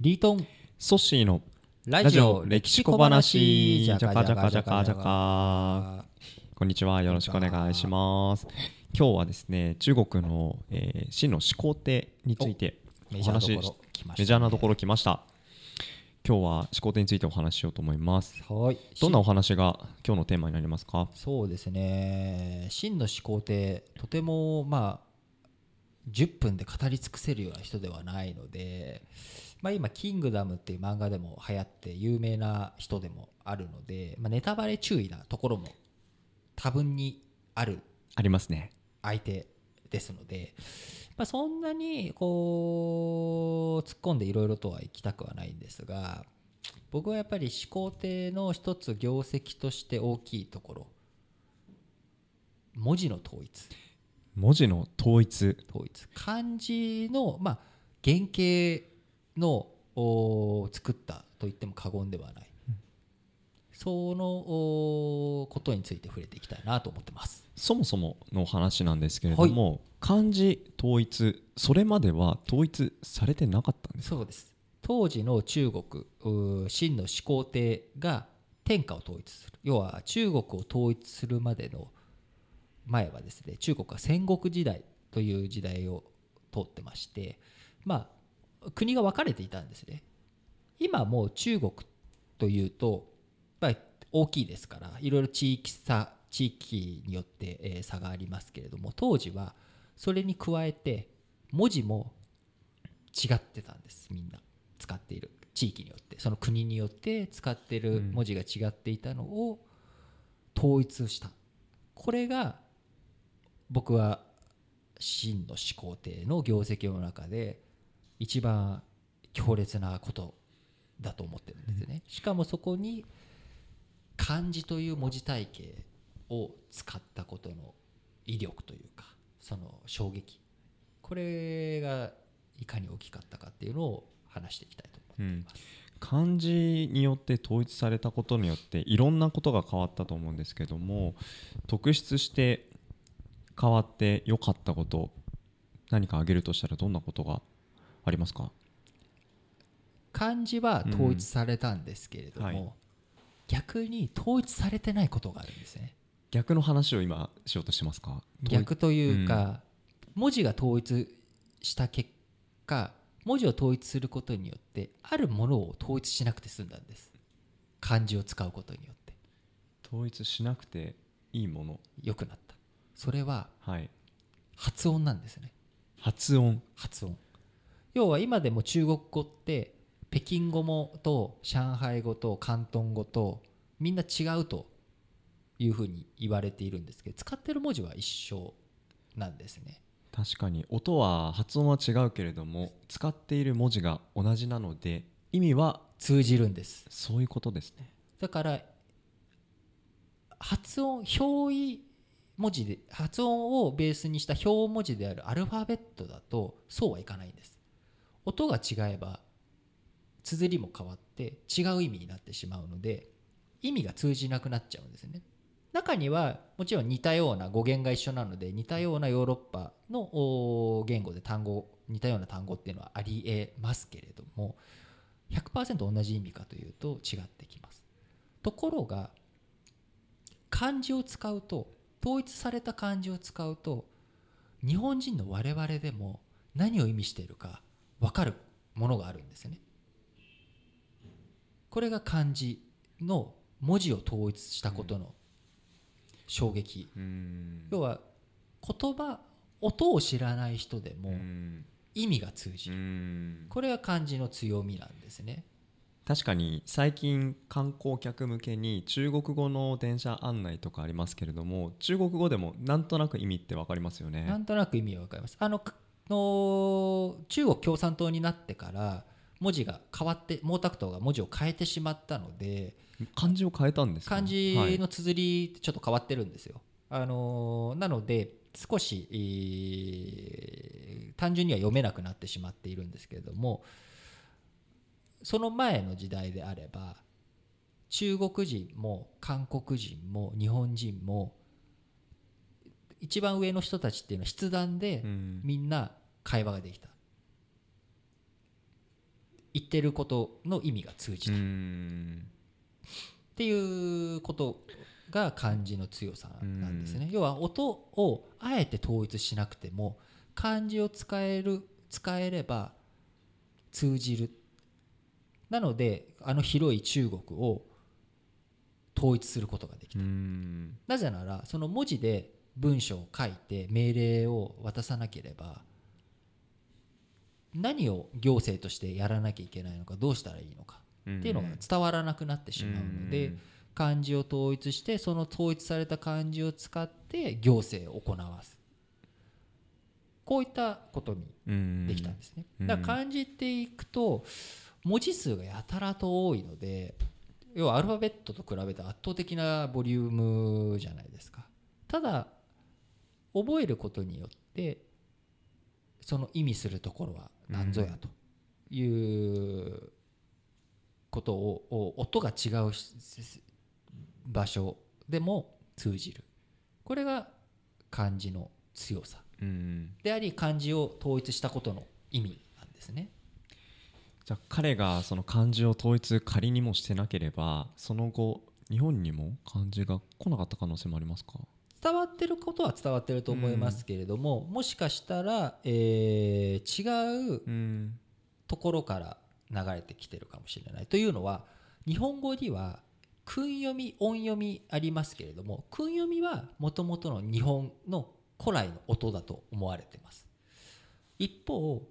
リートン。ソッシーのラジオ歴史小話。じゃかじゃかじゃかじゃかこんにちは。よろしくお願いします。今日はですね中国の、えー、秦の始皇帝についてお話しメジャーなところ来ました。今日は始皇帝についてお話ししようと思います。はい。どんなお話が今日のテーマになりますか？そうですね。秦の始皇帝とてもまあ10分で語り尽くせるような人ではないので、まあ、今「キングダム」っていう漫画でも流行って有名な人でもあるので、まあ、ネタバレ注意なところも多分にあるありますね。相手ですので、まあ、そんなにこう突っ込んでいろいろとは行きたくはないんですが僕はやっぱり始皇帝の一つ業績として大きいところ文字の統一文字の統一。統一。漢字の、まあ、原型のお作ったと言っても過言ではない、そのおことについて触れていきたいなと思ってます。そもそもの話なんですけれども、漢字統一それまでは統一されてなかったんですそうです。当時の中国秦の始皇帝が天下を統一する。要は中国を統一するまでの前はですね中国は戦国時代という時代を通ってましてまあ国が分かれていたんですね。今もう中国というとやっぱり大きいですからいろいろ地域差地域によってえー差がありますけれども当時はそれに加えて文字も違ってたんですみんな使っている地域によって。その国によって使っている文字が違っていたのを統一した。これが僕は秦の始皇帝の業績の中で一番強烈なことだと思ってるんですね、しかもそこに漢字という文字体系を使ったことの威力というかその衝撃。これがいかに大きかったかっていうのを話していきたいと思っています、漢字によって統一されたことによっていろんなことが変わったと思うんですけども特筆して変わって良かったこと何か挙げるとしたらどんなことがありますか？漢字は統一されたんですけれども、うんはい。逆に統一されてないことがあるんですね。逆の話を今しようとしてますか？逆というか、文字が統一した結果文字を統一することによってあるものを統一しなくて済んだんです。漢字を使うことによって。統一しなくていいもの。良くなったそれははい。発音なんですね。発音。発音。要は今でも中国語って北京語もと上海語と広東語とみんな違うというふうに言われているんですけど使ってる文字は一緒なんですね。確かに。音は発音は違うけれども使っている文字が同じなので意味は通じるんです。そういうことですね。だから発音表意文字で発音をベースにした表文字であるアルファベットだとそうはいかないんです。音が違えば綴りも変わって違う意味になってしまうので意味が通じなくなっちゃうんですね。中にはもちろん似たような語源が一緒なので似たようなヨーロッパの言語で単語似たような単語っていうのはありえますけれども100%同じ意味かというと違ってきます。ところが漢字を使うと統一された漢字を使うと日本人の我々でも何を意味しているか分かるものがあるんですよね。これが漢字の文字を統一したことの衝撃、うん。要は言葉音を知らない人でもうん。意味が通じうるん。これが漢字の強みなんですね確かに最近観光客向けに中国語の電車案内とかありますけれども中国語でもなんとなく意味って分かりますよなねんとなく意味は分かります。あのかの中国共産党になってから文字が変わって毛沢東が文字を変えてしまったので漢字を変えたんですか？漢字はいの綴りちょっと変わってるんですよ。あのーなので少し、えー単純には読めなくなってしまっているんですけれどもその前の時代であれば中国人も韓国人も日本人も一番上の人たちっていうのは筆談でうん。みんな会話ができた。一ってることの意味が通じうたっんていうことが漢字の強さなんですね。要は音をあえて統一しなくても漢字を使える使えれば通じる。なのであの広い中国を統一することができた。うん。なぜならその文字で文章を書いて命令を渡さなければ何を行政としてやらなきゃいけないのかどうしたらいいのかっていうのが伝わらなくなってしまうので漢字を統一してその統一された漢字を使って行政を行わす。こういったことにうんできたんですね。うん。だから漢字っていくと文字数がやたらと多いので要はアルファベットと比べて圧倒的なボリュームじゃないですか。ただ覚えることによってその意味するところは何ぞやということをお音が違うし場所でも通じる。これが漢字の強さ。うん。であり漢字を統一したことの意味なんですねじゃあ彼がその漢字を統一仮にもしてなければその後日本にも漢字が来なかった可能性もありますか？伝わってることは伝わってると思いますけれども、もしかしたら、えー違ううん。ところから流れてきてるかもしれないというのは日本語には訓読み音読みありますけれども訓読みはもともとの日本の古来の音だと思われてます。一方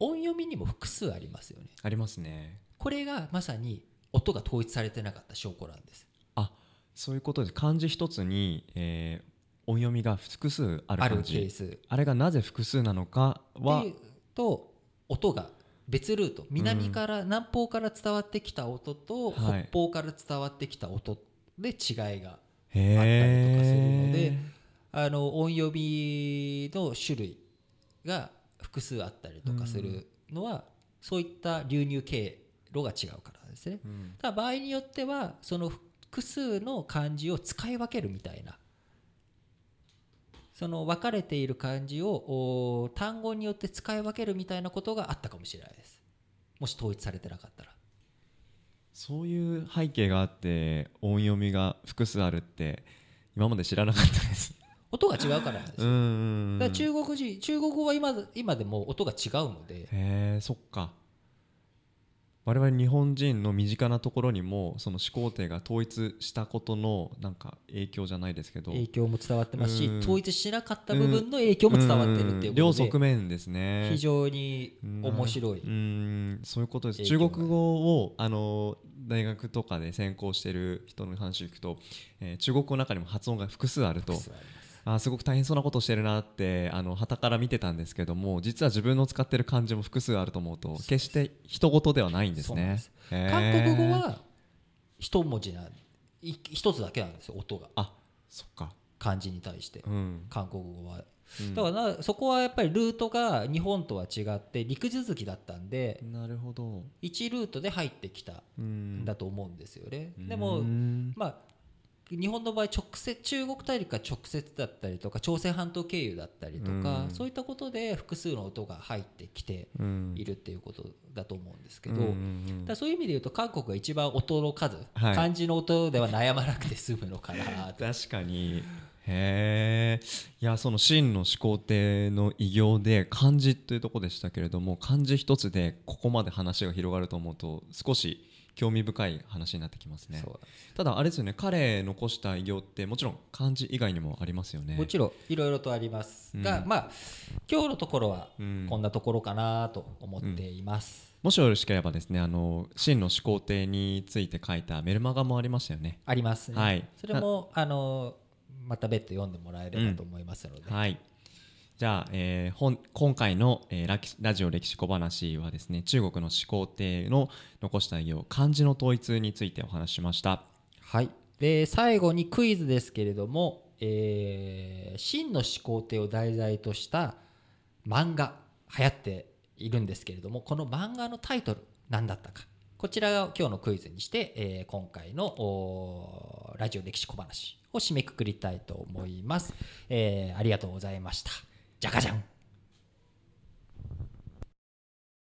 音読みにも複数ありますよね。ありますね。これがまさに音が統一されてなかった証拠なんです。あそういうことです。漢字一つに、えー音読みが複数あるある漢字ケース。あれがなぜ複数なのかは。と音が別ルート。南から、南方から伝わってきた音と、はい。北方から伝わってきた音で違いがへあったりとかするのー。であの音読みの種類が複数あったりとかするのは、そういった流入経路が違うからですね。うん。ただ場合によってはその複数の漢字を使い分けるみたいなその分かれている漢字をお単語によって使い分けるみたいなことがあったかもしれないです。もし統一されてなかったら。そういう背景があって音読みが複数あるって今まで知らなかったです音が違うからなんですうよ中国人中国語は今今でも音が違うので。へえそっか。我々日本人の身近なところにもその始皇帝が統一したことのなんか影響じゃないですけど。影響も伝わってますしうん。統一しなかった部分の影響も伝わってるっていううん。両側面ですね。非常に面白い。うん。そういうことです。中国語をあの大学とかで専攻してる人の話を聞くと、えー中国語の中にも発音が複数あると。複数ありますあーすごく大変そうなことをしてるなってあの旗から見てたんですけども実は自分の使ってる漢字も複数あると思うと決して人事ではないんですね。韓国語は一文字ない一つだけなんですよ音が。あそっか。漢字に対して。うん、韓国語は。うん。だからなそこはやっぱりルートが日本とは違って陸続きだったんでなるほど、1ルートで入ってきたうんんだと思うんですよね。でうもん。まあ日本の場合直接中国大陸が直接だったりとか朝鮮半島経由だったりとかうん。そういったことで複数の音が入ってきてうんいるっていうことだと思うんですけうん。ど、だそういう意味で言うと韓国が一番音の数、はい。漢字の音では悩まなくて済むのかなと。確かに。へえいやその秦の始皇帝の偉業で漢字というところでしたけれども漢字一つでここまで話が広がると思うと少し興味深い話になってきますね。ただあれですよね彼残した偉業ってもちろん漢字以外にもありますよね。もちろんいろいろとありますが、うん。まあ今日のところはうん。こんなところかなと思っています、もしよろしければですねあの秦の始皇帝について書いたメルマガもありましたよね。ありますね、はい。それもあのまた別途読んでもらえればと思いますので、はい。じゃあ、えー本今回の、えーララジオ歴史小話はですね中国の始皇帝の残した偉業漢字の統一についてお話しました。はい、で最後にクイズですけれども、えー秦の始皇帝を題材とした漫画流行っているんですけれどもこの漫画のタイトル何だったか。こちらを今日のクイズにして、えー今回のラジオ歴史小話を締めくくりたいと思います、えーありがとうございました。じゃかじゃん